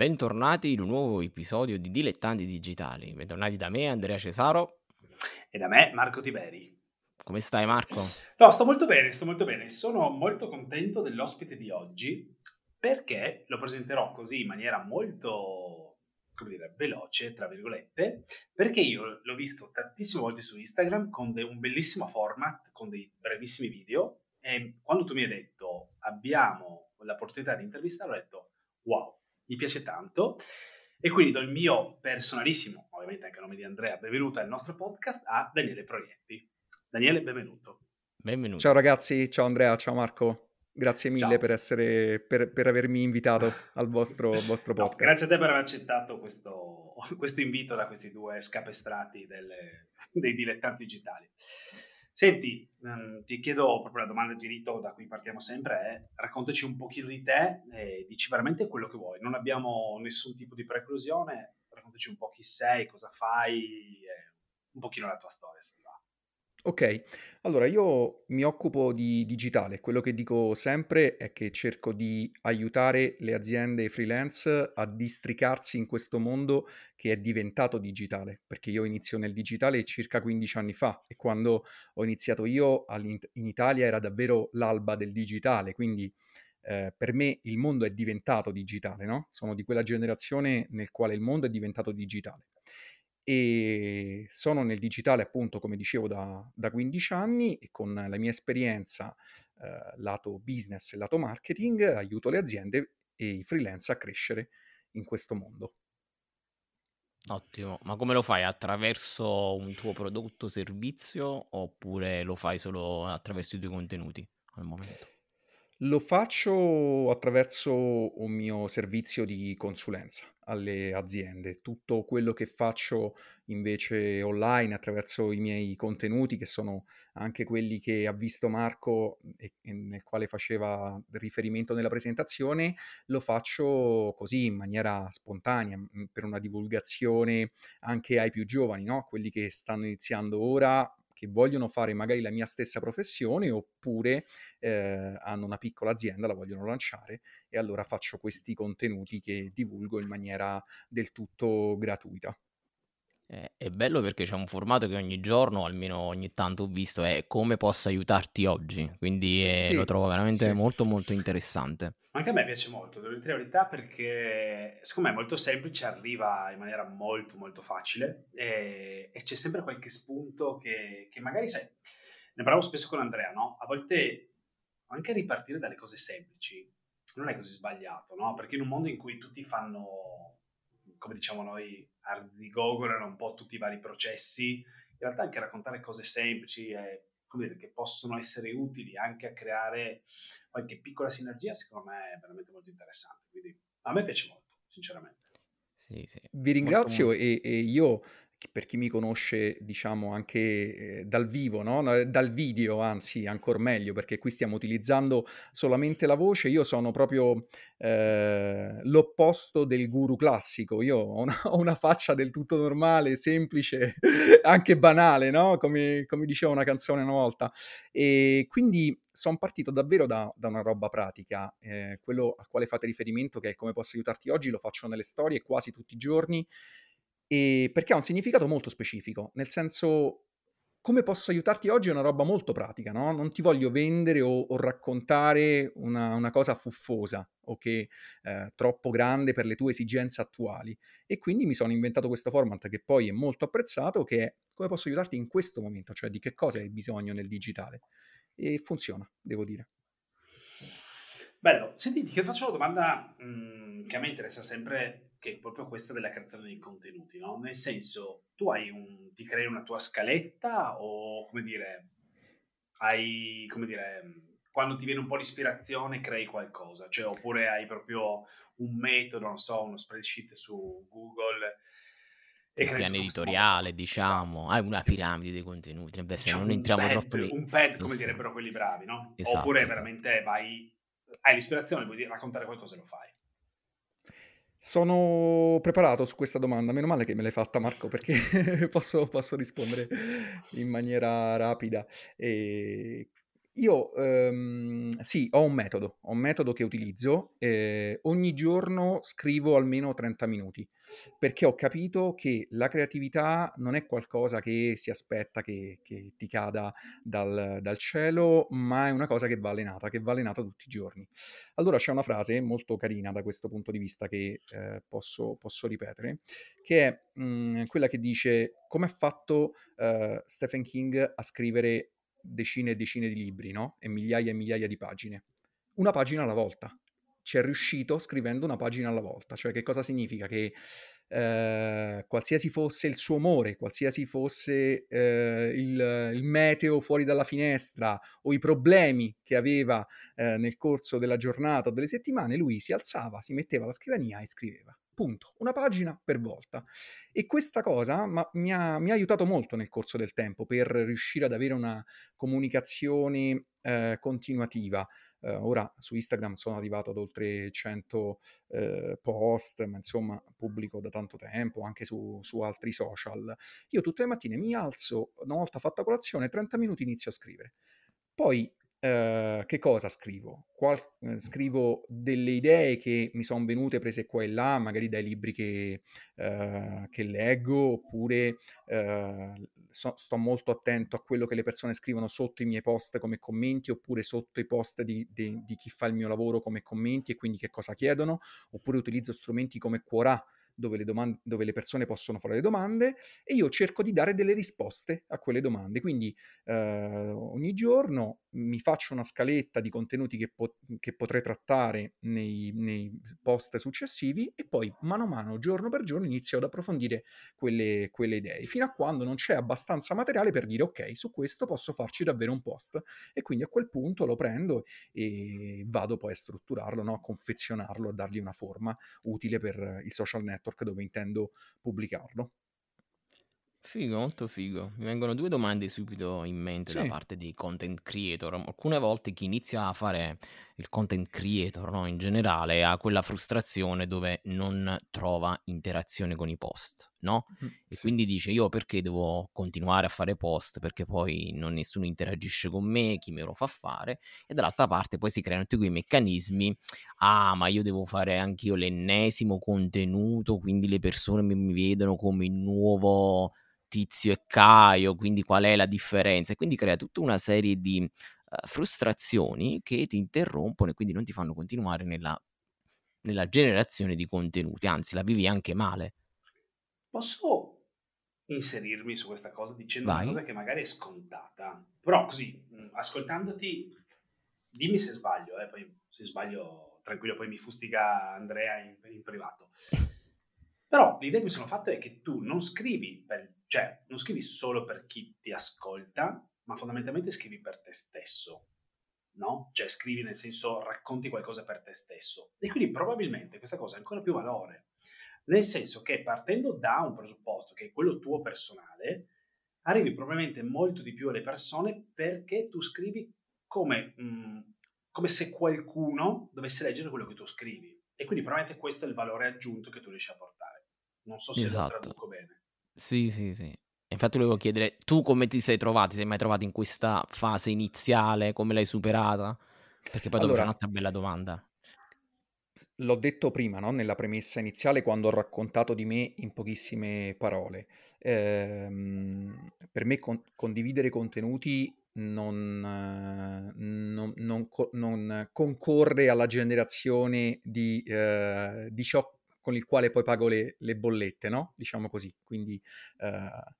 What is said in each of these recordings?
Bentornati in un nuovo episodio di Dilettanti Digitali. Bentornati da me, Andrea Cesaro. E da me, Marco Tiberi. Come stai, Marco? No, sto molto bene, sto molto bene. Sono molto contento dell'ospite di oggi perché lo presenterò così in maniera molto, come dire, veloce, tra virgolette, perché io l'ho visto tantissime volte su Instagram con de- un bellissimo format, con dei brevissimi video e quando tu mi hai detto abbiamo l'opportunità di intervistarlo, ho detto wow, mi piace tanto. E quindi do il mio personalissimo, ovviamente anche a nome di Andrea, benvenuto al nostro podcast a Daniele Proietti. Daniele, benvenuto. Benvenuto. Ciao ragazzi, ciao Andrea, ciao Marco. Grazie mille per, essere, per, per, avermi invitato al vostro, vostro podcast. No, grazie a te per aver accettato questo, questo invito da questi due scapestrati delle, dei dilettanti digitali. Senti, um, ti chiedo proprio la domanda di rito da cui partiamo sempre, è raccontaci un pochino di te e dici veramente quello che vuoi. Non abbiamo nessun tipo di preclusione, raccontaci un po' chi sei, cosa fai, un pochino la tua storia, se ti va. Ok, allora io mi occupo di digitale, quello che dico sempre è che cerco di aiutare le aziende freelance a districarsi in questo mondo che è diventato digitale, perché io inizio nel digitale circa 15 anni fa e quando ho iniziato io in Italia era davvero l'alba del digitale, quindi eh, per me il mondo è diventato digitale, no? Sono di quella generazione nel quale il mondo è diventato digitale e sono nel digitale appunto come dicevo da, da 15 anni e con la mia esperienza eh, lato business e lato marketing aiuto le aziende e i freelance a crescere in questo mondo. Ottimo, ma come lo fai? Attraverso un tuo prodotto o servizio oppure lo fai solo attraverso i tuoi contenuti al momento? Lo faccio attraverso un mio servizio di consulenza alle aziende. Tutto quello che faccio invece online attraverso i miei contenuti, che sono anche quelli che ha visto Marco e, e nel quale faceva riferimento nella presentazione, lo faccio così in maniera spontanea, per una divulgazione anche ai più giovani, no? quelli che stanno iniziando ora che vogliono fare magari la mia stessa professione oppure eh, hanno una piccola azienda, la vogliono lanciare e allora faccio questi contenuti che divulgo in maniera del tutto gratuita. Eh, è bello perché c'è un formato che ogni giorno, almeno ogni tanto ho visto, è come posso aiutarti oggi, quindi eh, sì, lo trovo veramente sì. molto molto interessante. Anche a me piace molto, devo dire la verità, perché secondo me è molto semplice, arriva in maniera molto molto facile e, e c'è sempre qualche spunto che, che, magari, sai, ne parlavo spesso con Andrea, no? A volte anche ripartire dalle cose semplici non è così sbagliato, no? Perché in un mondo in cui tutti fanno, come diciamo noi, arzigogolano un po' tutti i vari processi, in realtà anche raccontare cose semplici e come dire, che possono essere utili anche a creare qualche piccola sinergia, secondo me è veramente molto interessante. Quindi a me piace molto, sinceramente. Sì, sì. Vi ringrazio molto, molto. E, e, io per chi mi conosce, diciamo, anche eh, dal vivo, no? dal video, anzi, ancora meglio, perché qui stiamo utilizzando solamente la voce. Io sono proprio eh, l'opposto del guru classico. Io ho una, ho una, faccia del tutto normale, semplice, anche banale, no? Come, come, diceva una canzone una volta. E quindi sono partito davvero da, da una roba pratica. Eh, quello al quale fate riferimento, che è come posso aiutarti oggi, lo faccio nelle storie quasi tutti i giorni e perché ha un significato molto specifico, nel senso come posso aiutarti oggi è una roba molto pratica, no? Non ti voglio vendere o, o raccontare una, una, cosa fuffosa o che eh, troppo grande per le tue esigenze attuali. E quindi mi sono inventato questo format che poi è molto apprezzato, che è come posso aiutarti in questo momento, cioè di che cosa hai bisogno nel digitale. E funziona, devo dire. Bello, senti, ti faccio una domanda mh, mm, che a me interessa sempre che è proprio questa della creazione dei contenuti, no? Nel senso, tu hai un, ti crei una tua scaletta o, come dire, hai, come dire, quando ti viene un po' di ispirazione crei qualcosa, cioè, oppure hai proprio un metodo, non so, uno spreadsheet su Google e un piano editoriale, diciamo, esatto. hai una piramide dei contenuti, beh, se diciamo non entriamo pad, troppo lì. Un pad, come direbbero quelli bravi, no? Esatto, oppure esatto. veramente vai, hai l'ispirazione, vuoi raccontare qualcosa e lo fai. Sono preparato su questa domanda, meno male che me l'hai fatta Marco perché posso, posso rispondere in maniera rapida. E Io ehm, sì, ho un metodo, ho un metodo che utilizzo. Eh, ogni giorno scrivo almeno 30 minuti perché ho capito che la creatività non è qualcosa che si aspetta che, che ti cada dal, dal, cielo, ma è una cosa che va allenata, che va allenata tutti i giorni. Allora c'è una frase molto carina da questo punto di vista che eh, posso, posso, ripetere, che è mh, mm, quella che dice come ha fatto uh, Stephen King a scrivere decine e decine di libri, no? E migliaia e migliaia di pagine. Una pagina alla volta. Ci è riuscito scrivendo una pagina alla volta. Cioè, che cosa significa? Che eh, qualsiasi fosse il suo umore, qualsiasi fosse eh, il, il, meteo fuori dalla finestra o i problemi che aveva eh, nel corso della giornata o delle settimane, lui si alzava, si metteva alla scrivania e scriveva punto, una pagina per volta. E questa cosa ma, mi, ha, mi, ha, aiutato molto nel corso del tempo per riuscire ad avere una comunicazione eh, continuativa. Eh, ora su Instagram sono arrivato ad oltre 100 eh, post, ma insomma pubblico da tanto tempo, anche su, su, altri social. Io tutte le mattine mi alzo, una volta fatta colazione, 30 minuti inizio a scrivere. Poi Uh, che cosa scrivo? Qual- uh, scrivo delle idee che mi sono venute prese qua e là, magari dai libri che, uh, che leggo, oppure so- sto molto attento a quello che le persone scrivono sotto i miei post come commenti, oppure sotto i post di, di, di chi fa il mio lavoro come commenti e quindi che cosa chiedono, oppure utilizzo strumenti come Quora dove le, domande, dove le persone possono fare le domande e io cerco di dare delle risposte a quelle domande. Quindi eh, ogni giorno mi faccio una scaletta di contenuti che, po- che potrei trattare nei, nei, post successivi e poi mano a mano, giorno per giorno, inizio ad approfondire quelle, quelle idee, fino a quando non c'è abbastanza materiale per dire ok, su questo posso farci davvero un post e quindi a quel punto lo prendo e vado poi a strutturarlo, no? a confezionarlo, a dargli una forma utile per il social network dove intendo pubblicarlo. Figo, molto figo. Mi vengono due domande subito in mente da parte dei content creator. Alcune volte chi inizia a fare il content creator, no, in generale, ha quella frustrazione dove non trova interazione con i post, no? E sì. quindi dice: Io perché devo continuare a fare post? Perché poi non nessuno interagisce con me, chi me lo fa fare? E dall'altra parte poi si creano tutti quei meccanismi. Ah, ma io devo fare anch'io l'ennesimo contenuto, quindi le persone mi, mi vedono come il nuovo Tizio e Caio, quindi qual è la differenza? E quindi crea tutta una serie di uh, frustrazioni che ti interrompono e quindi non ti fanno continuare nella, nella generazione di contenuti, anzi la vivi anche male. Posso inserirmi su questa cosa dicendo Vai. una cosa che magari è scontata, però così, ascoltandoti, dimmi se sbaglio, eh, poi se sbaglio tranquillo, poi mi fustiga Andrea in, in privato. Però l'idea che mi sono fatto è che tu non scrivi per cioè, non scrivi solo per chi ti ascolta, ma fondamentalmente scrivi per te stesso. No? Cioè scrivi nel senso racconti qualcosa per te stesso. E quindi probabilmente questa cosa ha ancora più valore. Nel senso che partendo da un presupposto che è quello tuo personale, arrivi probabilmente molto di più alle persone perché tu scrivi come, mh, mm, come se qualcuno dovesse leggere quello che tu scrivi. E quindi probabilmente questo è il valore aggiunto che tu riesci a portare. Non so se esatto. lo traduco bene. Sì, sì, sì. Infatti volevo chiedere, tu come ti sei trovato? Ti sei mai trovato in questa fase iniziale? Come l'hai superata? Perché poi dopo c'è un'altra bella domanda. L'ho detto prima, no? Nella premessa iniziale, quando ho raccontato di me in pochissime parole. Ehm, per me con- condividere contenuti non, eh, non- non non concorre alla generazione di, eh, di ciò con il quale poi pago le, le bollette, no? Diciamo così. Quindi, uh,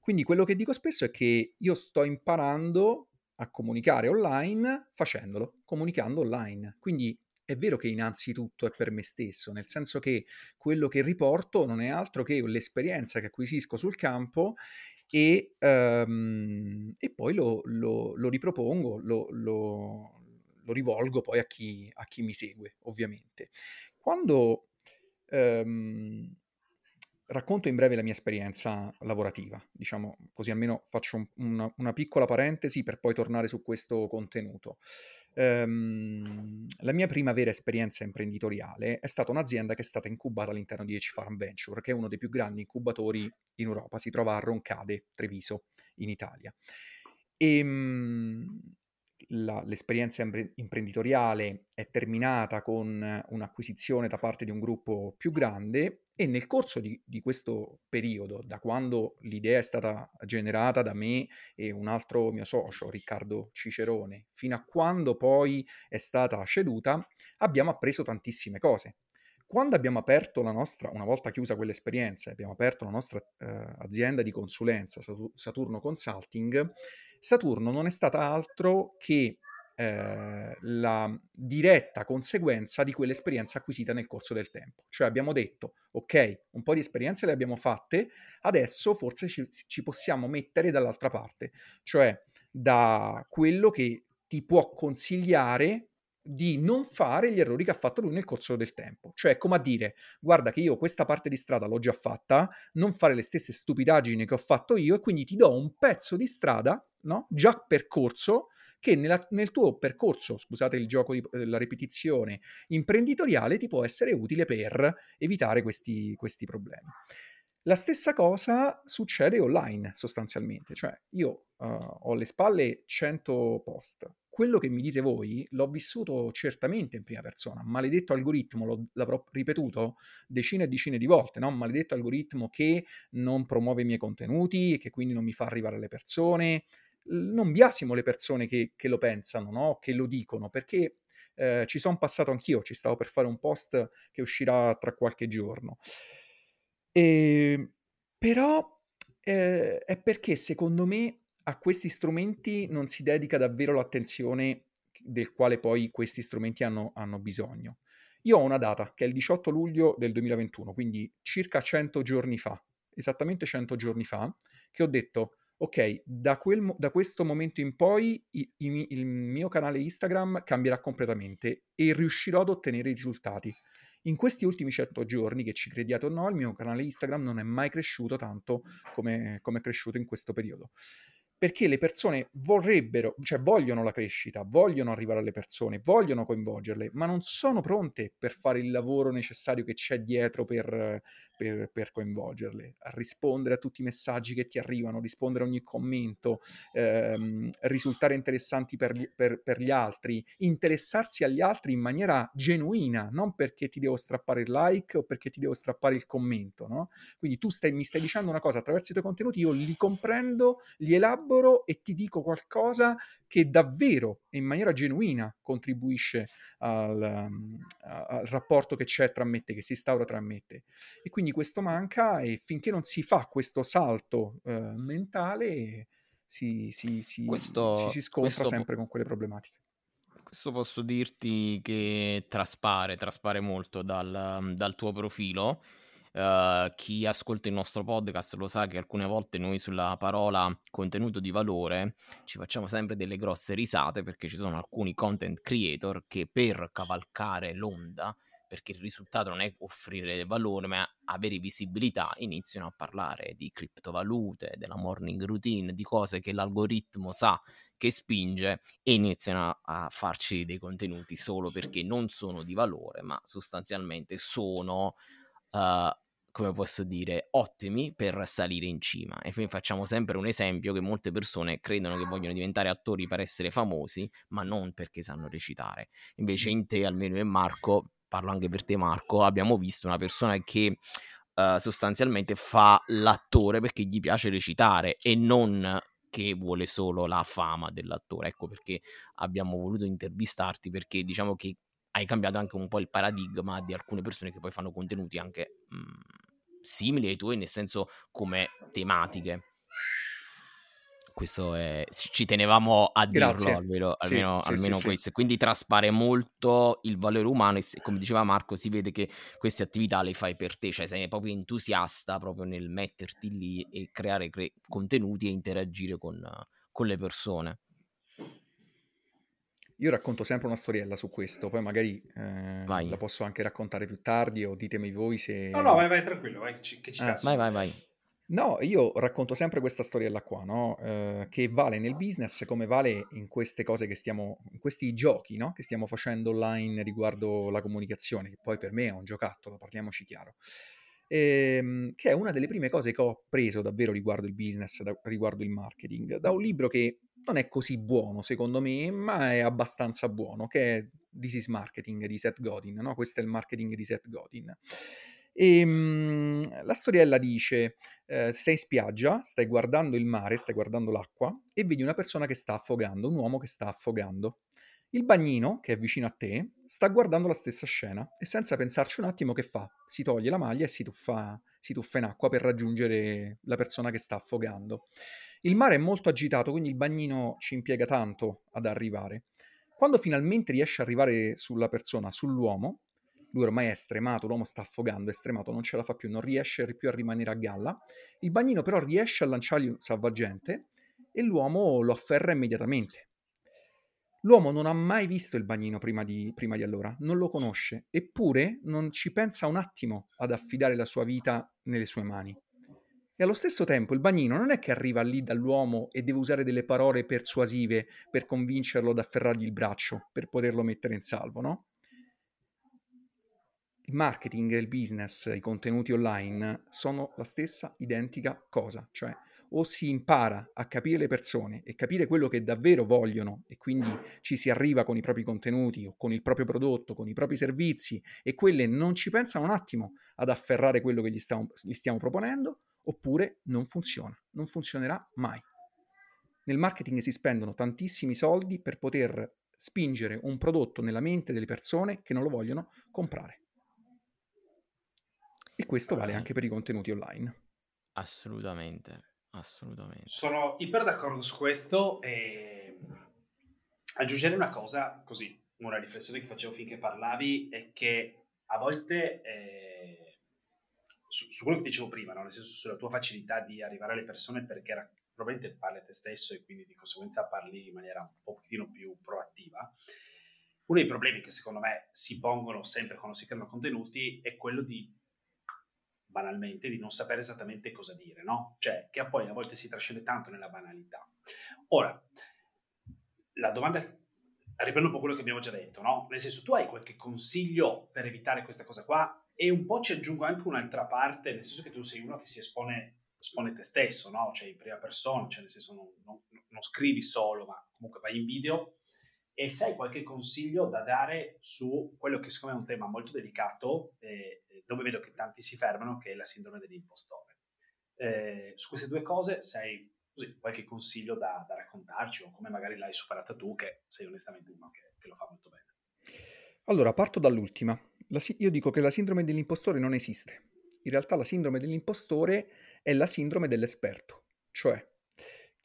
quindi quello che dico spesso è che io sto imparando a comunicare online facendolo, comunicando online. Quindi è vero che innanzitutto è per me stesso, nel senso che quello che riporto non è altro che l'esperienza che acquisisco sul campo e, um, e poi lo, lo, lo ripropongo, lo, lo, rivolgo poi a chi, a chi mi segue, ovviamente. Quando Ehm, racconto in breve la mia esperienza lavorativa, diciamo così almeno faccio un, una, una, piccola parentesi per poi tornare su questo contenuto. Ehm, la mia prima vera esperienza imprenditoriale è stata un'azienda che è stata incubata all'interno di Eci Farm Venture, che è uno dei più grandi incubatori in Europa, si trova a Roncade, Treviso, in Italia. E, ehm, la, l'esperienza imprenditoriale è terminata con un'acquisizione da parte di un gruppo più grande e nel corso di, di, questo periodo, da quando l'idea è stata generata da me e un altro mio socio, Riccardo Cicerone, fino a quando poi è stata ceduta, abbiamo appreso tantissime cose. Quando abbiamo aperto la nostra, una volta chiusa quell'esperienza, abbiamo aperto la nostra eh, azienda di consulenza, Saturno Consulting, Saturno non è stata altro che eh, la diretta conseguenza di quell'esperienza acquisita nel corso del tempo. Cioè abbiamo detto, ok, un po' di esperienze le abbiamo fatte, adesso forse ci, ci possiamo mettere dall'altra parte, cioè da quello che ti può consigliare di non fare gli errori che ha fatto lui nel corso del tempo. Cioè, come a dire, guarda che io questa parte di strada l'ho già fatta, non fare le stesse stupidaggini che ho fatto io e quindi ti do un pezzo di strada, no? Già percorso che nella, nel tuo percorso, scusate il gioco della ripetizione, imprenditoriale ti può essere utile per evitare questi, questi problemi. La stessa cosa succede online sostanzialmente, cioè io uh, ho alle spalle 100 post, quello che mi dite voi l'ho vissuto certamente in prima persona. Maledetto algoritmo, lo, l'avrò ripetuto decine e decine di volte, no? Maledetto algoritmo che non promuove i miei contenuti e che quindi non mi fa arrivare alle persone. Non biasimo le persone che, che lo pensano, no? Che lo dicono, perché eh, ci sono passato anch'io, ci stavo per fare un post che uscirà tra qualche giorno. E, ehm, però eh, è perché secondo me a questi strumenti non si dedica davvero l'attenzione del quale poi questi strumenti hanno, hanno bisogno. Io ho una data che è il 18 luglio del 2021, quindi circa 100 giorni fa, esattamente 100 giorni fa, che ho detto, ok, da, quel, da questo momento in poi i, i, il mio canale Instagram cambierà completamente e riuscirò ad ottenere i risultati. In questi ultimi 100 giorni, che ci crediate o no, il mio canale Instagram non è mai cresciuto tanto come, come è cresciuto in questo periodo perché le persone vorrebbero, cioè vogliono la crescita, vogliono arrivare alle persone, vogliono coinvolgerle, ma non sono pronte per fare il lavoro necessario che c'è dietro per, per, per coinvolgerle, rispondere a tutti i messaggi che ti arrivano, rispondere a ogni commento, ehm, risultare interessanti per gli, per, per gli altri, interessarsi agli altri in maniera genuina, non perché ti devo strappare il like o perché ti devo strappare il commento, no? Quindi tu stai, mi stai dicendo una cosa attraverso i tuoi contenuti, io li comprendo, li elaboro e ti dico qualcosa che davvero in maniera genuina contribuisce al, um, al rapporto che c'è tra me e te, che si instaura tra me e te. E quindi questo manca e finché non si fa questo salto uh, mentale si, si, si, questo, si, si scontra sempre po- con quelle problematiche. Questo posso dirti che traspare, traspare molto dal, dal tuo profilo Uh, chi ascolta il nostro podcast lo sa che alcune volte noi sulla parola contenuto di valore ci facciamo sempre delle grosse risate perché ci sono alcuni content creator che per cavalcare l'onda, perché il risultato non è offrire valore ma avere visibilità, iniziano a parlare di criptovalute, della morning routine, di cose che l'algoritmo sa che spinge e iniziano a farci dei contenuti solo perché non sono di valore ma sostanzialmente sono... Uh, come posso dire, ottimi per salire in cima. E poi facciamo sempre un esempio che molte persone credono che vogliono diventare attori per essere famosi, ma non perché sanno recitare. Invece in te, almeno in Marco, parlo anche per te Marco, abbiamo visto una persona che uh, sostanzialmente fa l'attore perché gli piace recitare e non che vuole solo la fama dell'attore. Ecco perché abbiamo voluto intervistarti perché diciamo che hai cambiato anche un po' il paradigma di alcune persone che poi fanno contenuti anche mh, mhmm, simili ai tuoi, nel senso come tematiche. Questo è, ci tenevamo a dirlo Grazie. almeno, sì, almeno, sì, almeno sì, questo. Quindi traspare molto il valore umano e come diceva Marco si vede che queste attività le fai per te, cioè sei proprio entusiasta proprio nel metterti lì e creare cre- contenuti e interagire con, con le persone. Io racconto sempre una storiella su questo, poi magari eh, la posso anche raccontare più tardi o ditemi voi se... No, no, vai, vai tranquillo, vai, ci, che ci eh, Vai, vai, vai. No, io racconto sempre questa storiella qua, no? Eh, che vale nel business come vale in queste cose che stiamo, in questi giochi, no? Che stiamo facendo online riguardo la comunicazione, che poi per me è un giocattolo, parliamoci chiaro. Ehm, che è una delle prime cose che ho preso davvero riguardo il business, da, riguardo il marketing, da un libro che non è così buono secondo me, ma è abbastanza buono, che è This is Marketing di Seth Godin, no? Questo è il marketing di Seth Godin. E mh, la storiella dice: eh, Sei in spiaggia, stai guardando il mare, stai guardando l'acqua e vedi una persona che sta affogando, un uomo che sta affogando. Il bagnino, che è vicino a te, sta guardando la stessa scena e senza pensarci un attimo che fa? Si toglie la maglia e si tuffa, si tuffa in acqua per raggiungere la persona che sta affogando. Il mare è molto agitato, quindi il bagnino ci impiega tanto ad arrivare. Quando finalmente riesce ad arrivare sulla persona, sull'uomo, lui ormai è stremato, l'uomo sta affogando, è stremato, non ce la fa più, non riesce più a rimanere a galla. Il bagnino però riesce a lanciargli un salvagente e l'uomo lo afferra immediatamente. L'uomo non ha mai visto il bagnino prima di, prima di allora, non lo conosce, eppure non ci pensa un attimo ad affidare la sua vita nelle sue mani. E allo stesso tempo il bagnino non è che arriva lì dall'uomo e deve usare delle parole persuasive per convincerlo ad afferrargli il braccio, per poterlo mettere in salvo, no? Il marketing, il business, i contenuti online sono la stessa identica cosa, cioè o si impara a capire le persone e capire quello che davvero vogliono e quindi ci si arriva con i propri contenuti o con il proprio prodotto, con i propri servizi e quelle non ci pensano un attimo ad afferrare quello che gli stiamo, gli stiamo proponendo, oppure non funziona, non funzionerà mai. Nel marketing si spendono tantissimi soldi per poter spingere un prodotto nella mente delle persone che non lo vogliono comprare. E questo vale anche per i contenuti online. Assolutamente, assolutamente. Sono iper d'accordo su questo e aggiungere una cosa, così, una riflessione che facevo finché parlavi, è che a volte, eh, su, su, quello che dicevo prima, no? nel senso sulla tua facilità di arrivare alle persone perché era, probabilmente parli a te stesso e quindi di conseguenza parli in maniera un pochettino più proattiva, uno dei problemi che secondo me si pongono sempre quando si creano contenuti è quello di banalmente, di non sapere esattamente cosa dire, no? Cioè, che poi a volte si trascende tanto nella banalità. Ora, la domanda, riprendo un po' quello che abbiamo già detto, no? Nel senso, tu hai qualche consiglio per evitare questa cosa qua? E un po' ci aggiungo anche un'altra parte, nel senso che tu sei uno che si espone, espone te stesso, no? Cioè in prima persona, cioè nel senso non, non, non scrivi solo, ma comunque vai in video e se hai qualche consiglio da dare su quello che secondo me è un tema molto delicato, eh, dove vedo che tanti si fermano, che è la sindrome dell'impostore. Eh, su queste due cose, se hai così, qualche consiglio da, da, raccontarci o come magari l'hai superata tu, che sei onestamente uno che, che lo fa molto bene. Allora, parto dall'ultima. La, io dico che la sindrome dell'impostore non esiste. In realtà la sindrome dell'impostore è la sindrome dell'esperto, cioè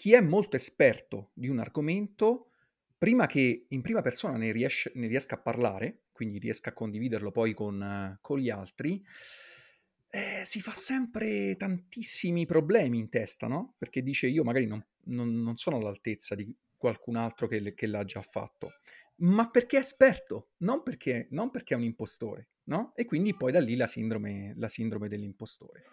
chi è molto esperto di un argomento, prima che in prima persona ne, riesce, ne riesca a parlare, quindi riesca a condividerlo poi con, con gli altri, eh, si fa sempre tantissimi problemi in testa, no? Perché dice io magari non, non, non sono all'altezza di qualcun altro che, che, l'ha già fatto, ma perché è esperto, non perché, non perché è un impostore, no? E quindi poi da lì la sindrome, la sindrome dell'impostore.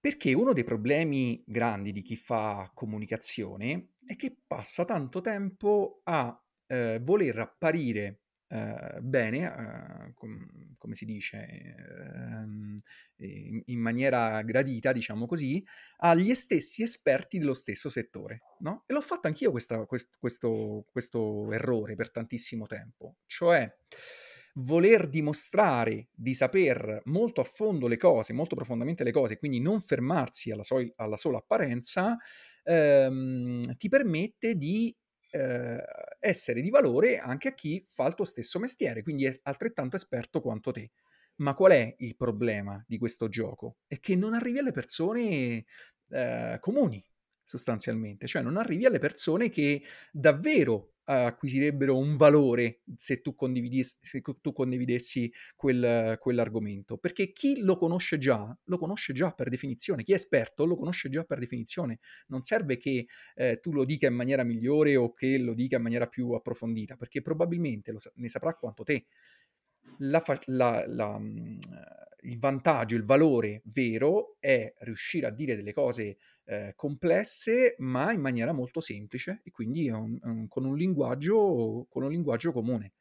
Perché uno dei problemi grandi di chi fa comunicazione è che passa tanto tempo a eh, voler apparire eh, bene, eh, com- come si dice, ehm, in-, in maniera gradita, diciamo così, agli stessi esperti dello stesso settore. No? E l'ho fatto anch'io questa, quest- questo, questo errore per tantissimo tempo. Cioè voler dimostrare di saper molto a fondo le cose, molto profondamente le cose, quindi non fermarsi alla, so- alla sola apparenza, ehm, ti permette di eh, essere di valore anche a chi fa il tuo stesso mestiere, quindi è altrettanto esperto quanto te. Ma qual è il problema di questo gioco? È che non arrivi alle persone eh, comuni, sostanzialmente, cioè non arrivi alle persone che davvero acquisirebbero un valore se tu, se tu condividessi quel, quell'argomento. Perché chi lo conosce già, lo conosce già per definizione. Chi è esperto lo conosce già per definizione. Non serve che eh, tu lo dica in maniera migliore o che lo dica in maniera più approfondita, perché probabilmente sa- ne saprà quanto te. La, fa- la, la, mm, il vantaggio, il valore vero è riuscire a dire delle cose eh, complesse ma in maniera molto semplice e quindi un, un, con, un linguaggio, con un linguaggio comune.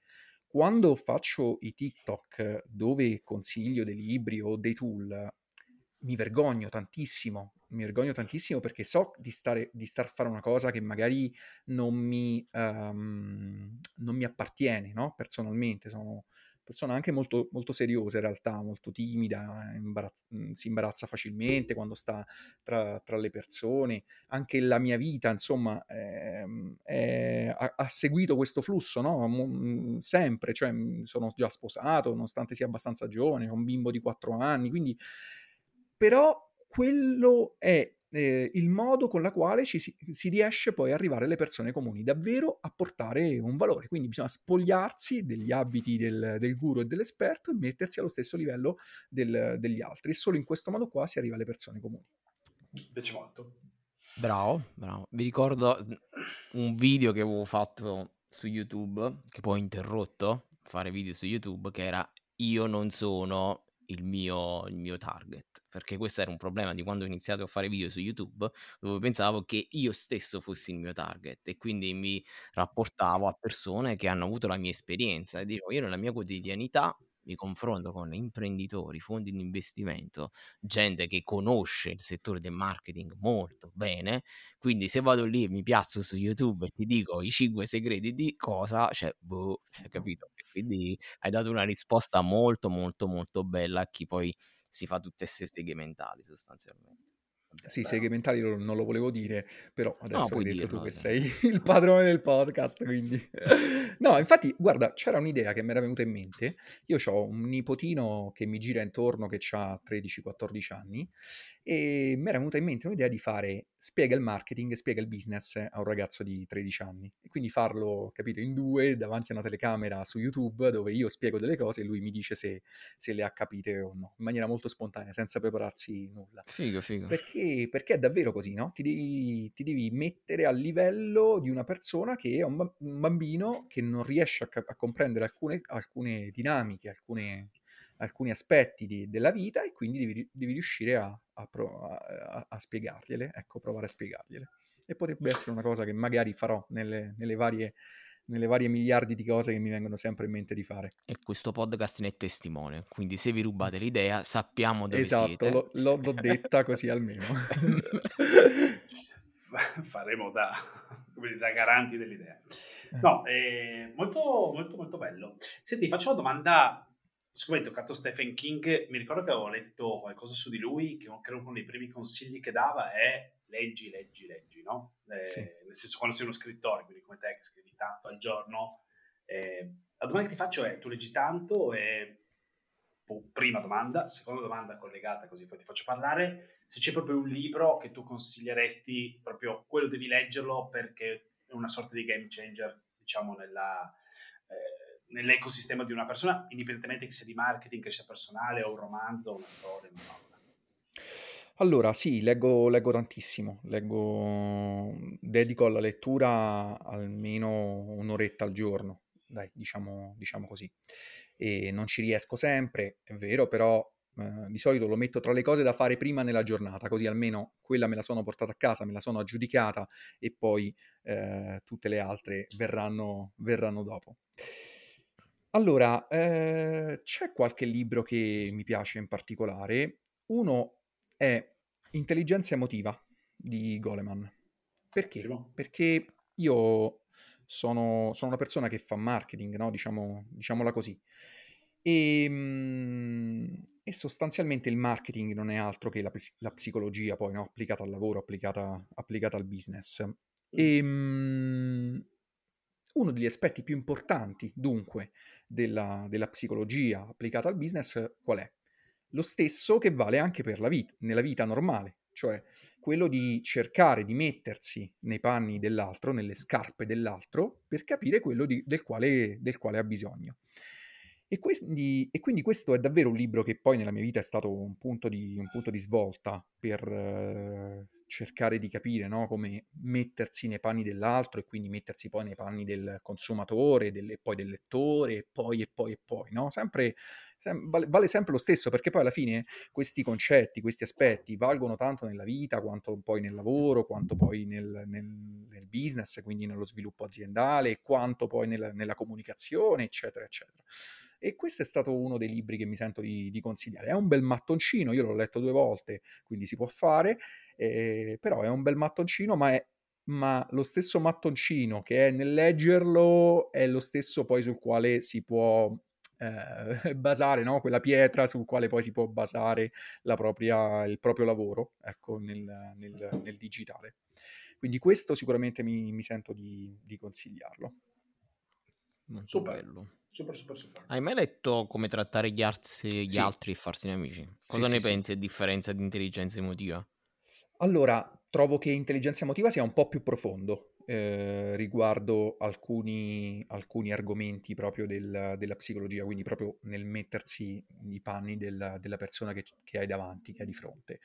Quando faccio i TikTok dove consiglio dei libri o dei tool, mi vergogno tantissimo mi vergogno tantissimo perché so di, stare, di star a fare una cosa che magari non mi, um, non mi appartiene, no? Personalmente, sono persona anche molto, molto seriosa in realtà, molto timida, imbarazz- mhmm, si imbarazza facilmente quando sta tra, tra, le persone. Anche la mia vita, insomma, eh, eh, ha, ha, seguito questo flusso, no? M- sempre, cioè sono già sposato, nonostante sia abbastanza giovane, ho un bimbo di 4 anni, quindi... Però quello è eh, il modo con la quale ci si, si, riesce poi a arrivare alle persone comuni, davvero a portare un valore. Quindi bisogna spogliarsi degli abiti del, del guru e dell'esperto e mettersi allo stesso livello del, degli altri. E solo in questo modo qua si arriva alle persone comuni. Mi piace molto. Bravo, bravo. Vi ricordo un video che avevo fatto su YouTube, che poi ho interrotto, fare video su YouTube, che era Io non sono il mio, il mio target perché questo era un problema di quando ho iniziato a fare video su YouTube, dove pensavo che io stesso fossi il mio target e quindi mi rapportavo a persone che hanno avuto la mia esperienza e dicevo io nella mia quotidianità mi confronto con imprenditori, fondi di investimento, gente che conosce il settore del marketing molto bene, quindi se vado lì e mi piazzo su YouTube e ti dico i 5 segreti di cosa, cioè, boh, hai capito? Quindi hai dato una risposta molto molto molto bella a chi poi si fa tutte queste seghe mentali sostanzialmente. Sì, seghe mentali non, lo volevo dire, però adesso no, hai detto tu che sei il padrone del podcast, quindi... no, infatti, guarda, c'era un'idea che mi era venuta in mente. Io ho un nipotino che mi gira intorno che ha 13-14 anni e mi era venuta in mente un'idea di fare spiega il marketing, spiega il business a un ragazzo di 13 anni. E quindi farlo, capito, in due davanti a una telecamera su YouTube dove io spiego delle cose e lui mi dice se, se le ha capite o no, in maniera molto spontanea, senza prepararsi nulla. Figo, figo. Perché, perché è davvero così, no? Ti devi, ti devi, mettere a livello di una persona che è un, bambino che non riesce a, a comprendere alcune, alcune dinamiche, alcune alcuni aspetti di, della vita e quindi devi, devi riuscire a, a, a, a, spiegargliele, ecco, provare a spiegargliele. E potrebbe essere una cosa che magari farò nelle, nelle, varie, nelle varie miliardi di cose che mi vengono sempre in mente di fare. E questo podcast ne è testimone, quindi se vi rubate l'idea sappiamo dove esatto, siete. Esatto, l'ho, l'ho detta così almeno. Faremo da, da garanti dell'idea. No, è molto, molto, molto bello. Senti, faccio una domanda siccome hai toccato Stephen King, mi ricordo che avevo letto qualcosa su di lui, che credo uno dei primi consigli che dava è leggi, leggi, leggi, no? Eh, sì. Nel senso, quando sei uno scrittore, quindi come te che scrivi tanto al giorno, eh, la domanda che ti faccio è, tu leggi tanto e prima domanda, seconda domanda collegata così poi ti faccio parlare, se c'è proprio un libro che tu consiglieresti, proprio quello devi leggerlo perché è una sorta di game changer, diciamo, nella... Eh, nell'ecosistema di una persona, indipendentemente che sia di marketing, che sia personale, o un romanzo, una storia, una favola. Allora, sì, leggo, leggo tantissimo, leggo, dedico alla lettura almeno un'oretta al giorno, dai, diciamo, diciamo così. E non ci riesco sempre, è vero, però eh, di solito lo metto tra le cose da fare prima nella giornata, così almeno quella me la sono portata a casa, me la sono aggiudicata e poi eh, tutte le altre verranno, verranno dopo. Allora, ehm, c'è qualche libro che mi piace in particolare. Uno è Intelligenza emotiva di Goleman. Perché? Perché io sono sono una persona che fa marketing, no, diciamo diciamola così. Ehm, e sostanzialmente il marketing non è altro che la la psicologia poi, no, applicata al lavoro, applicata applicata al business. Mh. Ehm uno degli aspetti più importanti, dunque, della, della psicologia applicata al business qual è? Lo stesso che vale anche per la vita, nella vita normale, cioè quello di cercare di mettersi nei panni dell'altro, nelle scarpe dell'altro, per capire quello di, del, quale, del, quale, ha bisogno. E quindi, e quindi, questo è davvero un libro che poi nella mia vita è stato un punto di, un punto di svolta per, cercare di capire no? come mettersi nei panni dell'altro e quindi mettersi poi nei panni del consumatore, del, poi del lettore, e poi e poi e poi, no? Sempre, sem- vale, vale, sempre lo stesso perché poi alla fine questi concetti, questi aspetti valgono tanto nella vita quanto poi nel lavoro, quanto poi nel, nel, nel business, quindi nello sviluppo aziendale, quanto poi nella, nella comunicazione, eccetera, eccetera. E questo è stato uno dei libri che mi sento di, di consigliare. È un bel mattoncino, io l'ho letto due volte, quindi si può fare Eh, però è un bel mattoncino, ma è ma lo stesso mattoncino che è nel leggerlo è lo stesso poi sul quale si può eh, basare, no? quella pietra sul quale poi si può basare propria, il proprio lavoro ecco, nel, nel, nel, digitale. Quindi questo sicuramente mi, mi sento di, di consigliarlo. Molto super. bello. Super, super, super. Hai mai letto come trattare gli, arti, gli sì. altri e farsi amici? Cosa sì, ne sì, pensi a differenza di intelligenza emotiva? Allora, trovo che intelligenza emotiva sia un po' più profondo eh, riguardo alcuni, alcuni, argomenti proprio del, della psicologia, quindi proprio nel mettersi nei panni del, della persona che, che, hai davanti, che hai di fronte.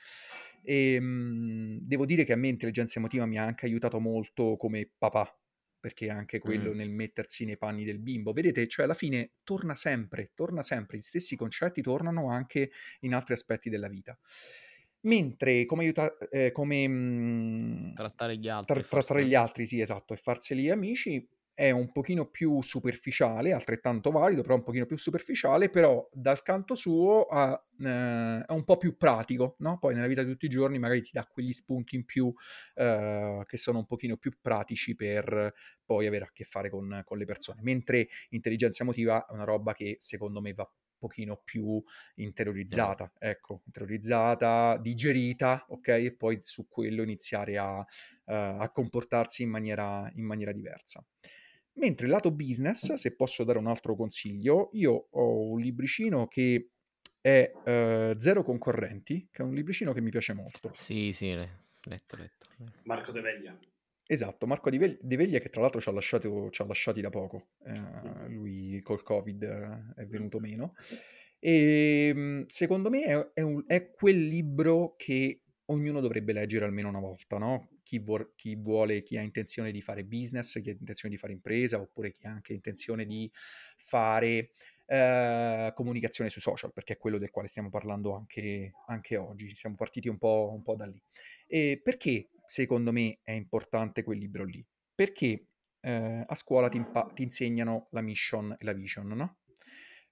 E, ehm, mh, devo dire che a me intelligenza emotiva mi ha anche aiutato molto come papà, perché anche quello mm. nel mettersi nei panni del bimbo. Vedete, cioè alla fine torna sempre, torna sempre, gli stessi concetti tornano anche in altri aspetti della vita. Mentre come aiuta ehm, come, mhmm, Trattare gli altri tra trattare gli altri, sì esatto, e farseli amici è un pochino più superficiale, altrettanto valido, però un pochino più superficiale, però dal canto suo ha, ehm, è un po' più pratico, no, poi nella vita di tutti i giorni magari ti dà quegli spunti in più, ehm, che sono un pochino più pratici per poi avere a che fare con con le persone. Mentre intelligenza emotiva è una roba che secondo me va pochino più interiorizzata, ecco, interiorizzata, digerita, ok? E poi su quello iniziare a, uh, a comportarsi in maniera, in maniera diversa. Mentre il lato business, se posso dare un altro consiglio, io ho un libricino che è uh, Zero Concorrenti, che è un libricino che mi piace molto. Sì, sì, letto, letto. Marco De Veglia. Esatto, Marco Di Veglia che tra l'altro ci ha, lasciato, ci ha lasciati da poco, eh, lui col Covid eh, è venuto meno. E ehm, secondo me è, è, un, è, quel libro che ognuno dovrebbe leggere almeno una volta, no? Chi, vuol, chi, vuole, chi ha intenzione di fare business, chi ha intenzione di fare impresa, oppure chi ha anche intenzione di fare eh, comunicazione sui social, perché è quello del quale stiamo parlando anche, anche oggi. Siamo partiti un po', un po' da lì. E perché secondo me è importante quel libro lì? Perché eh, a scuola ti, impa- ti, insegnano la mission e la vision, no?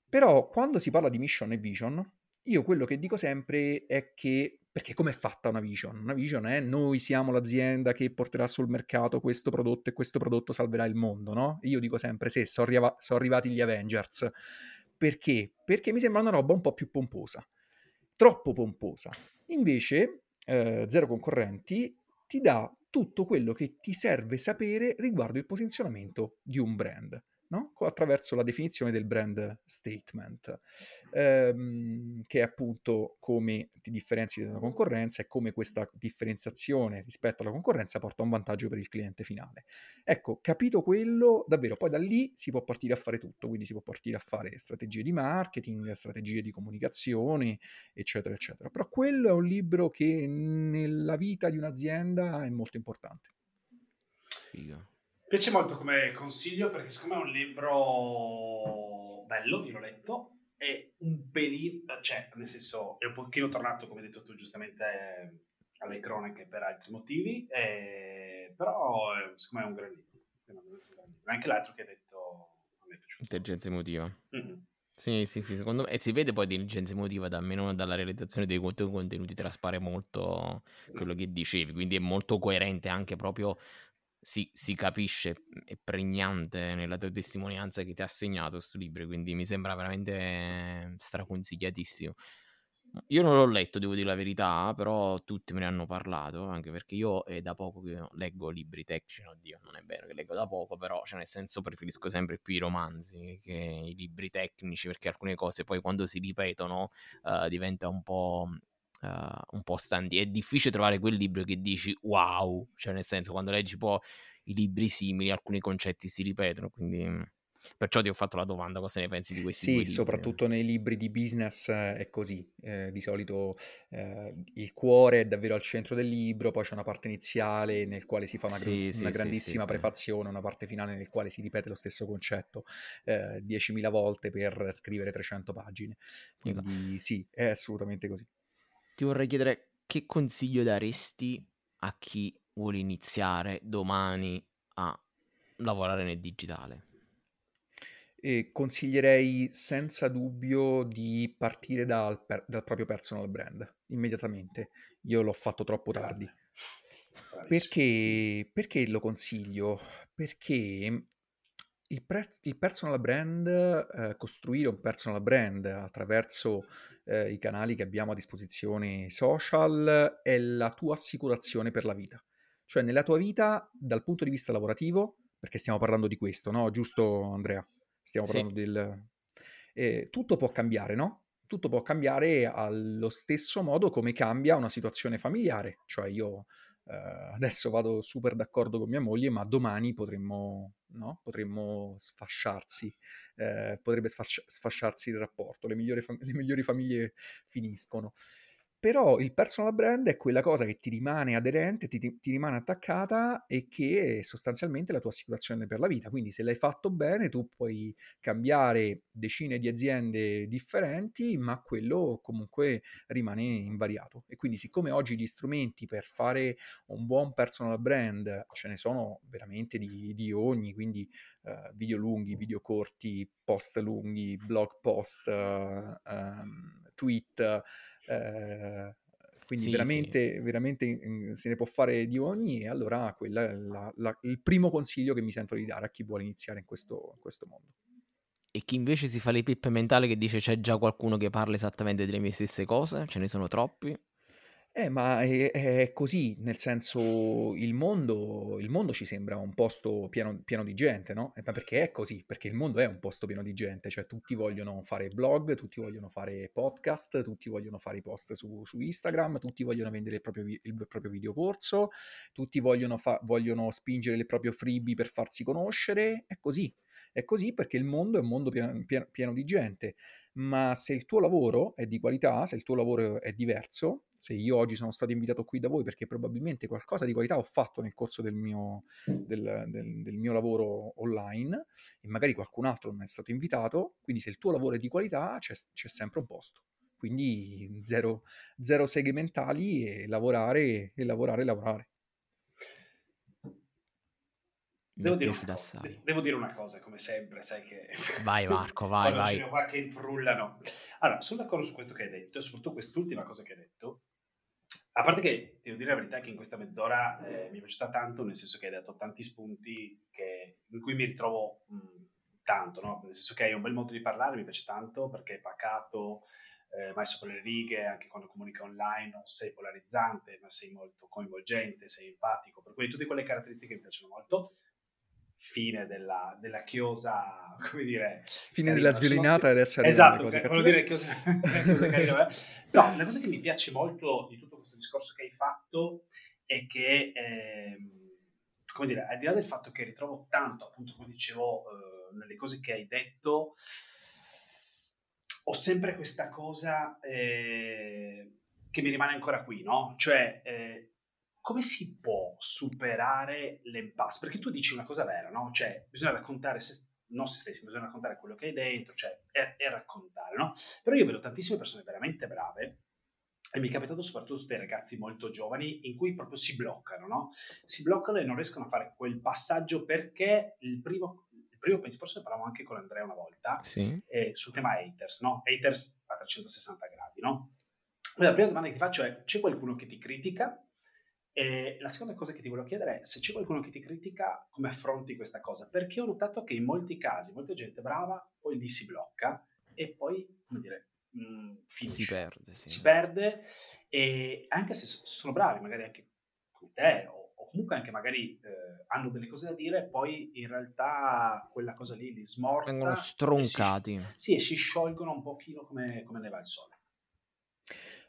Però quando si parla di mission e vision, io quello che dico sempre è che perché com'è fatta una vision? Una vision è noi siamo l'azienda che porterà sul mercato questo prodotto e questo prodotto salverà il mondo, no? io dico sempre se sono, arriva- sono arrivati gli Avengers. Perché? Perché mi sembra una roba un po' più pomposa, troppo pomposa. Invece, eh, Zero Concorrenti ti dà tutto quello che ti serve sapere riguardo il posizionamento di un brand no? attraverso la definizione del brand statement, ehm, che è appunto come ti differenzi dalla concorrenza e come questa differenziazione rispetto alla concorrenza porta un vantaggio per il cliente finale. Ecco, capito quello, davvero, poi da lì si può partire a fare tutto, quindi si può partire a fare strategie di marketing, strategie di comunicazione, eccetera, eccetera. Però quello è un libro che nella vita di un'azienda è molto importante. Figo piace molto come consiglio perché secondo me è un libro bello, io l'ho letto, è un pelino, cioè nel senso è un pochino tornato come hai detto tu giustamente alle cronache per altri motivi, eh, però secondo me è un gran libro. Anche l'altro che hai detto me è piaciuto. Intelligenza emotiva. Mm-hmm. Sì, sì, sì, secondo me, e si vede poi l'intelligenza emotiva da almeno dalla realizzazione dei contenuti traspare molto quello che dicevi, quindi è molto coerente anche proprio si, si capisce, mhmm, è pregnante nella tua testimonianza che ti ha segnato questo libro, quindi mi sembra veramente straconsigliatissimo. Io non l'ho letto, devo dire la verità, però tutti me ne hanno parlato, anche perché io è da poco che leggo libri tecnici, oddio, non è vero che leggo da poco, però cioè nel senso preferisco sempre più i romanzi che i libri tecnici, perché alcune cose poi quando si ripetono uh, diventa un po' uh, un po' stanti. È difficile trovare quel libro che dici wow, cioè nel senso quando leggi poi i libri simili alcuni concetti si ripetono, quindi perciò ti ho fatto la domanda cosa ne pensi di questi sì, libri. Sì, soprattutto nei libri di business eh, è così, eh, di solito eh, il cuore è davvero al centro del libro, poi c'è una parte iniziale nel quale si fa una, sì, una sì, grandissima sì, prefazione, una parte finale nel quale si ripete lo stesso concetto eh, 10.000 volte per scrivere 300 pagine. Quindi esatto. sì, è assolutamente così ti vorrei chiedere che consiglio daresti a chi vuole iniziare domani a lavorare nel digitale? E consiglierei senza dubbio di partire dal, per- dal proprio personal brand immediatamente. Io l'ho fatto troppo tardi. Perché, perché lo consiglio? Perché il, pre- il personal brand, eh, costruire un personal brand attraverso eh, i canali che abbiamo a disposizione social è la tua assicurazione per la vita. Cioè nella tua vita, dal punto di vista lavorativo, perché stiamo parlando di questo, no? Giusto Andrea? Stiamo Sì. parlando del... eh, tutto può cambiare, no? Tutto può cambiare allo stesso modo come cambia una situazione familiare. Cioè io eh, adesso vado super d'accordo con mia moglie, ma domani potremmo, no? potremmo sfasciarsi, eh, potrebbe sfasci- sfasciarsi il rapporto, le migliori, fam- le migliori famiglie finiscono. Però il personal brand è quella cosa che ti rimane aderente, ti, ti rimane attaccata e che è sostanzialmente la tua assicurazione per la vita. Quindi se l'hai fatto bene, tu puoi cambiare decine di aziende differenti, ma quello comunque rimane invariato. E quindi siccome oggi gli strumenti per fare un buon personal brand ce ne sono veramente di, di ogni, quindi uh, video lunghi, video corti, post lunghi, blog post, uh, um, tweet eh, quindi sì, veramente, sì. veramente mh, se ne può fare di ogni e allora quello è la, la, il primo consiglio che mi sento di dare a chi vuole iniziare in questo, in questo mondo. E chi invece si fa le pippe mentali che dice c'è già qualcuno che parla esattamente delle mie stesse cose, ce ne sono troppi. Eh, ma è, è così, nel senso il mondo, il mondo ci sembra un posto pieno, pieno di gente, no? Eh, ma perché è così? Perché il mondo è un posto pieno di gente, cioè tutti vogliono fare blog, tutti vogliono fare podcast, tutti vogliono fare i post su, su Instagram, tutti vogliono vendere il proprio, il proprio videocorso, tutti vogliono, fa- vogliono spingere il proprio freebie per farsi conoscere, è così. È così perché il mondo è un mondo pieno, pieno, pieno di gente ma se il tuo lavoro è di qualità, se il tuo lavoro è diverso, se io oggi sono stato invitato qui da voi perché probabilmente qualcosa di qualità ho fatto nel corso del mio, del, del, del mio lavoro online e magari qualcun altro non è stato invitato, quindi se il tuo lavoro è di qualità c'è, c'è sempre un posto. Quindi zero, zero seghe mentali e lavorare, e lavorare, e lavorare. Devo dire, de- devo dire, una cosa, come sempre, sai che... Vai Marco, vai, vai. Ce qua che frullano. Allora, sono d'accordo su questo che hai detto, soprattutto quest'ultima cosa che hai detto. A parte che, devo dire la verità, che in questa mezz'ora eh, mi è piaciuta tanto, nel senso che hai dato tanti spunti che, in cui mi ritrovo mh, tanto, no? Nel senso che hai un bel modo di parlare, mi piace tanto, perché è pacato, eh, mai sopra le righe, anche quando comunica online non sei polarizzante, ma sei molto coinvolgente, sei empatico, per cui tutte quelle caratteristiche mi piacciono molto fine della, della chiosa, come dire... Fine della sviolinata e adesso Esatto, cose volevo dire chiosa, chiosa carina. No, la cosa che mi piace molto di tutto questo discorso che hai fatto è che, eh, come dire, al di là del fatto che ritrovo tanto, appunto, come dicevo, eh, nelle cose che hai detto, ho sempre questa cosa eh, che mi rimane ancora qui, no? Cioè, eh, come si può superare l'impasse? Perché tu dici una cosa vera, no? Cioè, bisogna raccontare se, non se stessi, bisogna raccontare quello che hai dentro, cioè, e, e raccontare, no? Però io vedo tantissime persone veramente brave e mi è capitato soprattutto su dei ragazzi molto giovani in cui proprio si bloccano, no? Si bloccano e non riescono a fare quel passaggio perché il primo, il primo forse ne parlavamo anche con Andrea una volta, sì. eh, sul tema haters, no? Haters a 360 gradi, no? La prima domanda che ti faccio è, c'è qualcuno che ti critica? E la seconda cosa che ti volevo chiedere è se c'è qualcuno che ti critica, come affronti questa cosa? Perché ho notato che in molti casi, molta gente brava, poi lì si blocca e poi, come dire, mh, mm, finisce. Si perde, sì. Si perde e anche se sono bravi, magari anche come te o, o comunque anche magari eh, hanno delle cose da dire, poi in realtà quella cosa lì li smorza. Vengono stroncati. E si, sì, e si sciolgono un pochino come, come ne va il sole.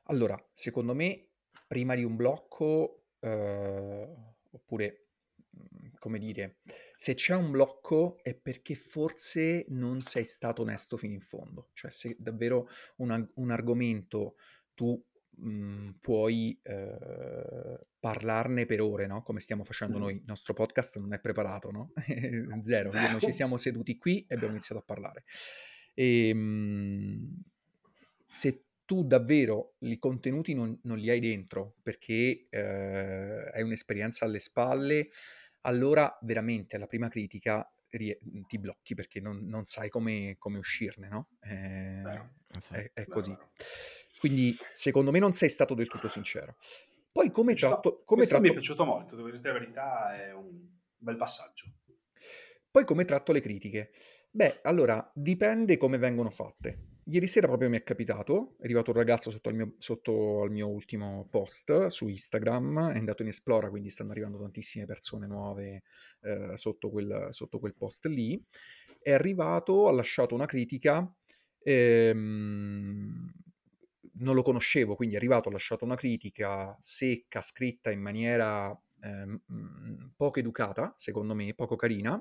Allora, secondo me, prima di un blocco uh, oppure mhmm, come dire, se c'è un blocco è perché forse non sei stato onesto fino in fondo, cioè se davvero un, un argomento tu mh, mhmm, puoi uh, parlarne per ore, no? come stiamo facendo noi, il nostro podcast non è preparato, no? zero, noi ci siamo seduti qui e abbiamo iniziato a parlare. E, ehm, mh, se tu davvero i contenuti non, non li hai dentro perché eh, hai un'esperienza alle spalle, allora veramente la prima critica ti blocchi perché non, non sai come, come, uscirne, no? Eh, è, è, così. Quindi secondo me non sei stato del tutto sincero. Poi come tratto... Come tratto... mi è piaciuto molto, devo dire la verità, è un bel passaggio. Poi come tratto le critiche? Beh, allora, dipende come vengono fatte. Ieri sera proprio mi è capitato, è arrivato un ragazzo sotto al mio, sotto al mio ultimo post su Instagram, è andato in Esplora, quindi stanno arrivando tantissime persone nuove eh, sotto, quel, sotto, quel, post lì. È arrivato, ha lasciato una critica, ehm, non lo conoscevo, quindi è arrivato, ha lasciato una critica secca, scritta in maniera eh, poco educata, secondo me, poco carina,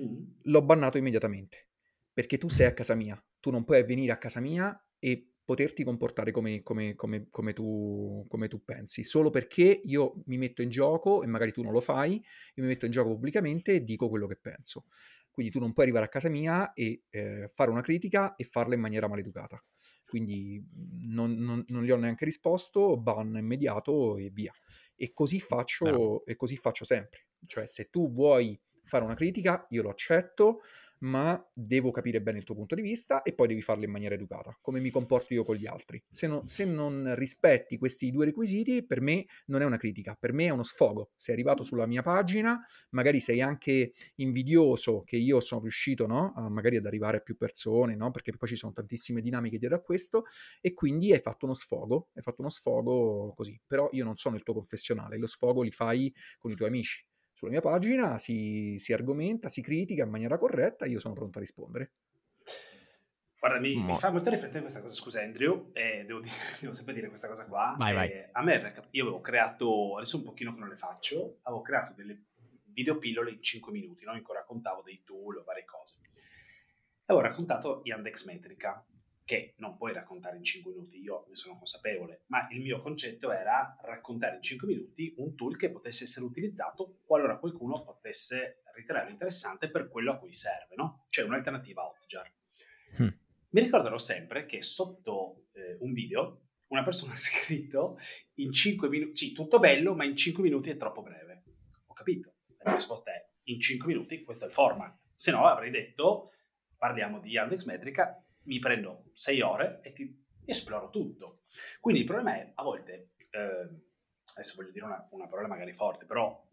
mm. l'ho bannato immediatamente. Perché tu sei a casa mia, tu non puoi venire a casa mia e poterti comportare come, come, come, come, tu, come tu pensi, solo perché io mi metto in gioco e magari tu non lo fai, io mi metto in gioco pubblicamente e dico quello che penso. Quindi tu non puoi arrivare a casa mia e eh, fare una critica e farla in maniera maleducata. Quindi non, non, non, gli ho neanche risposto, ban immediato e via. E così faccio, e così faccio sempre. Cioè, se tu vuoi fare una critica, io lo accetto, ma devo capire bene il tuo punto di vista e poi devi farlo in maniera educata, come mi comporto io con gli altri. Se, no, se, non rispetti questi due requisiti, per me non è una critica, per me è uno sfogo. Sei arrivato sulla mia pagina, magari sei anche invidioso che io sono riuscito no, a, magari ad arrivare a più persone, no, perché poi ci sono tantissime dinamiche dietro a questo, e quindi hai fatto uno sfogo, hai fatto uno sfogo così. Però io non sono il tuo confessionale, lo sfogo li fai con i tuoi amici sulla mia pagina, si, si argomenta, si critica in maniera corretta e io sono pronto a rispondere. Guarda, mi, mi, fa molto riflettere questa cosa, scusa Andrew, eh, devo, dire, devo, sempre dire questa cosa qua. Vai, eh, vai. A me, io avevo creato, adesso un pochino che non le faccio, avevo creato delle videopillole in 5 minuti, no? in cui raccontavo dei tool o varie cose. Avevo raccontato Yandex Metrica, che non puoi raccontare in 5 minuti, io ne sono consapevole, ma il mio concetto era raccontare in 5 minuti un tool che potesse essere utilizzato qualora qualcuno potesse ritenerlo interessante per quello a cui serve, no? Cioè un'alternativa a Hotjar. Hmm. Mi ricorderò sempre che sotto eh, un video una persona ha scritto in 5 minuti, sì, tutto bello, ma in 5 minuti è troppo breve. Ho capito. La mia risposta è in 5 minuti questo è il format. Se no avrei detto parliamo di Yandex Metrica mi prendo sei ore e ti esploro tutto. Quindi il problema è, a volte, eh, adesso voglio dire una, una, parola magari forte, però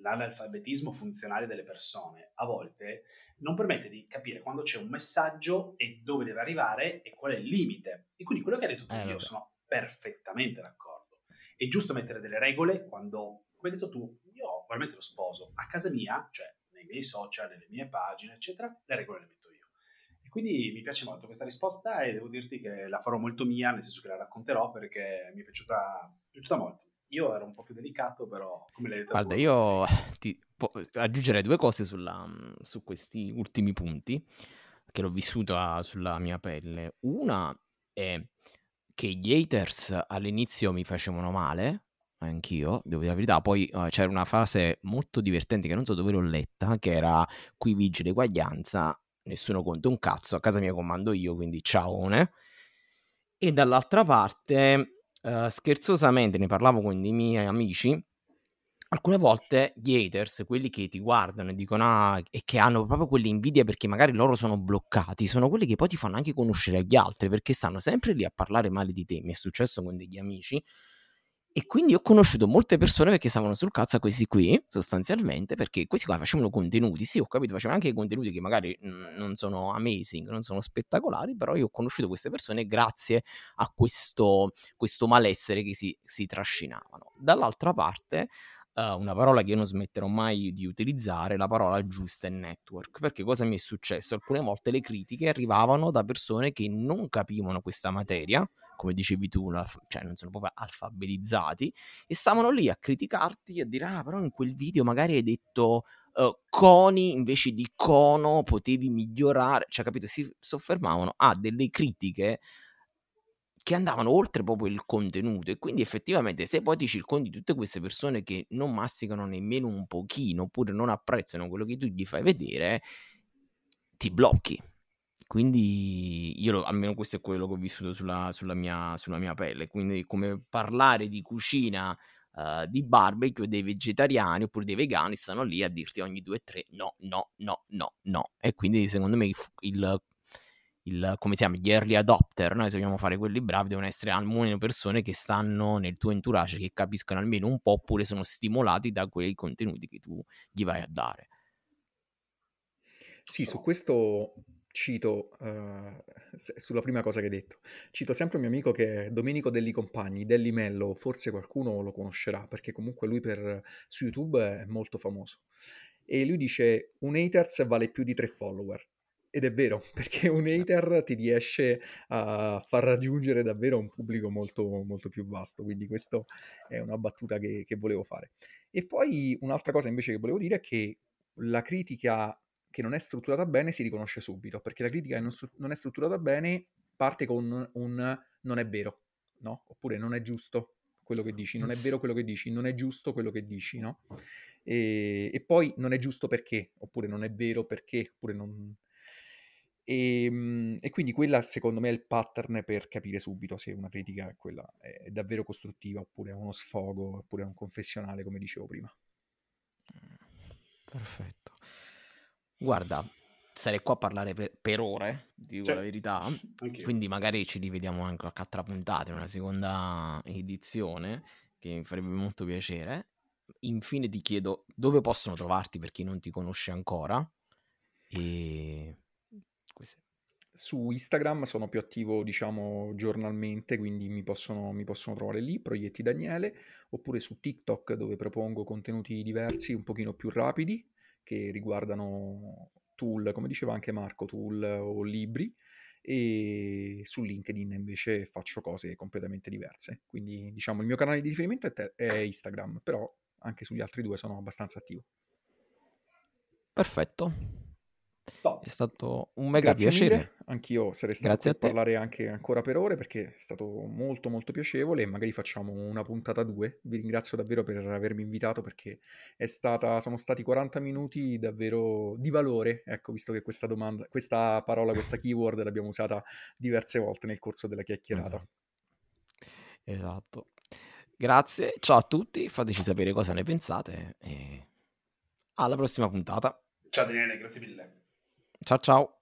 l'analfabetismo funzionale delle persone a volte non permette di capire quando c'è un messaggio e dove deve arrivare e qual è il limite. E quindi quello che hai detto tu, eh, io vabbè. sono perfettamente d'accordo. È giusto mettere delle regole quando, come hai detto tu, io probabilmente lo sposo a casa mia, cioè nei miei social, nelle mie pagine, eccetera, le regole le metto io quindi mi piace molto questa risposta e devo dirti che la farò molto mia, nel senso che la racconterò perché mi è piaciuta, piaciuta molto. Io ero un po' più delicato, però come l'hai detto Guarda, tu, io ti aggiungerei due cose sulla, su questi ultimi punti che l'ho vissuto a, sulla mia pelle. Una è che gli haters all'inizio mi facevano male, anch'io, devo dire la verità. Poi uh, c'era una frase molto divertente che non so dove l'ho letta, che era qui vige l'eguaglianza nessuno conta un cazzo, a casa mia comando io, quindi ciao. E dall'altra parte, uh, scherzosamente, ne parlavo con dei miei amici, alcune volte gli haters, quelli che ti guardano e dicono ah, e che hanno proprio quelle invidie perché magari loro sono bloccati, sono quelli che poi ti fanno anche conoscere agli altri perché stanno sempre lì a parlare male di te. Mi è successo con degli amici e quindi ho conosciuto molte persone perché stavano sul cazzo a questi qui, sostanzialmente, perché questi qua facevano contenuti, sì, ho capito, facevano anche contenuti che magari non sono amazing, non sono spettacolari, però io ho conosciuto queste persone grazie a questo, questo malessere che si, si trascinavano. Dall'altra parte, uh, una parola che io non smetterò mai di utilizzare, la parola giusta è network, perché cosa mi è successo? Alcune volte le critiche arrivavano da persone che non capivano questa materia, come dicevi tu, cioè non sono proprio alfabetizzati, e stavano lì a criticarti e a dire, ah, però in quel video magari hai detto uh, coni invece di cono, potevi migliorare, cioè capito, si soffermavano a delle critiche che andavano oltre proprio il contenuto e quindi effettivamente se poi ti circondi tutte queste persone che non masticano nemmeno un pochino oppure non apprezzano quello che tu gli fai vedere, ti blocchi. Quindi io almeno questo è quello che ho vissuto sulla, sulla, mia, sulla mia pelle, quindi come parlare di cucina uh, di barbecue, dei vegetariani oppure dei vegani stanno lì a dirti ogni due o tre no, no, no, no, no. E quindi secondo me il, il, il come si chiama, gli early adopter, noi se vogliamo fare quelli bravi, devono essere almeno persone che stanno nel tuo entourage, che capiscono almeno un po' oppure sono stimolati da quei contenuti che tu gli vai a dare. Sì, su questo cito, uh, sulla prima cosa che hai detto, cito sempre un mio amico che è Domenico Delli Compagni, Delli Mello, forse qualcuno lo conoscerà perché comunque lui per, su YouTube è molto famoso. E lui dice un haters vale più di tre follower. Ed è vero, perché un hater ti riesce a far raggiungere davvero un pubblico molto, molto più vasto, quindi questa è una battuta che, che volevo fare. E poi un'altra cosa invece che volevo dire è che la critica che non è strutturata bene si riconosce subito, perché la critica che non, è strutturata bene parte con un non è vero, no? Oppure non è giusto quello che dici, non è vero quello che dici, non è giusto quello che dici, no? E, e poi non è giusto perché, oppure non è vero perché, oppure non... E, ehm, e, quindi quella secondo me è il pattern per capire subito se una critica è, quella, è davvero costruttiva oppure è uno sfogo oppure è un confessionale come dicevo prima. Perfetto. Guarda, sarei qua a parlare per, per ore, dico sì. la verità. Anch'io. Quindi magari ci rivediamo anche a altra puntata, in una seconda edizione, che mi farebbe molto piacere. Infine ti chiedo dove possono trovarti per chi non ti conosce ancora. E. Su Instagram sono più attivo, diciamo, giornalmente, quindi mi possono, mi possono trovare lì, Proietti Daniele, oppure su TikTok dove propongo contenuti diversi, un pochino più rapidi che riguardano tool, come diceva anche Marco, tool o libri, e su LinkedIn invece faccio cose completamente diverse. Quindi diciamo il mio canale di riferimento è, te- è Instagram, però anche sugli altri due sono abbastanza attivo. Perfetto. Top. È stato un mega Grazie piacere. Mille. Anch'io sarei stato Grazie qui a parlare anche ancora per ore perché è stato molto molto piacevole e magari facciamo una puntata due. Vi ringrazio davvero per avermi invitato perché è stata, sono stati 40 minuti davvero di valore, ecco, visto che questa domanda, questa parola, questa keyword l'abbiamo usata diverse volte nel corso della chiacchierata. Esatto. esatto. Grazie, ciao a tutti, fateci sapere cosa ne pensate e alla prossima puntata. Ciao Daniele, grazie mille. Ciao ciao.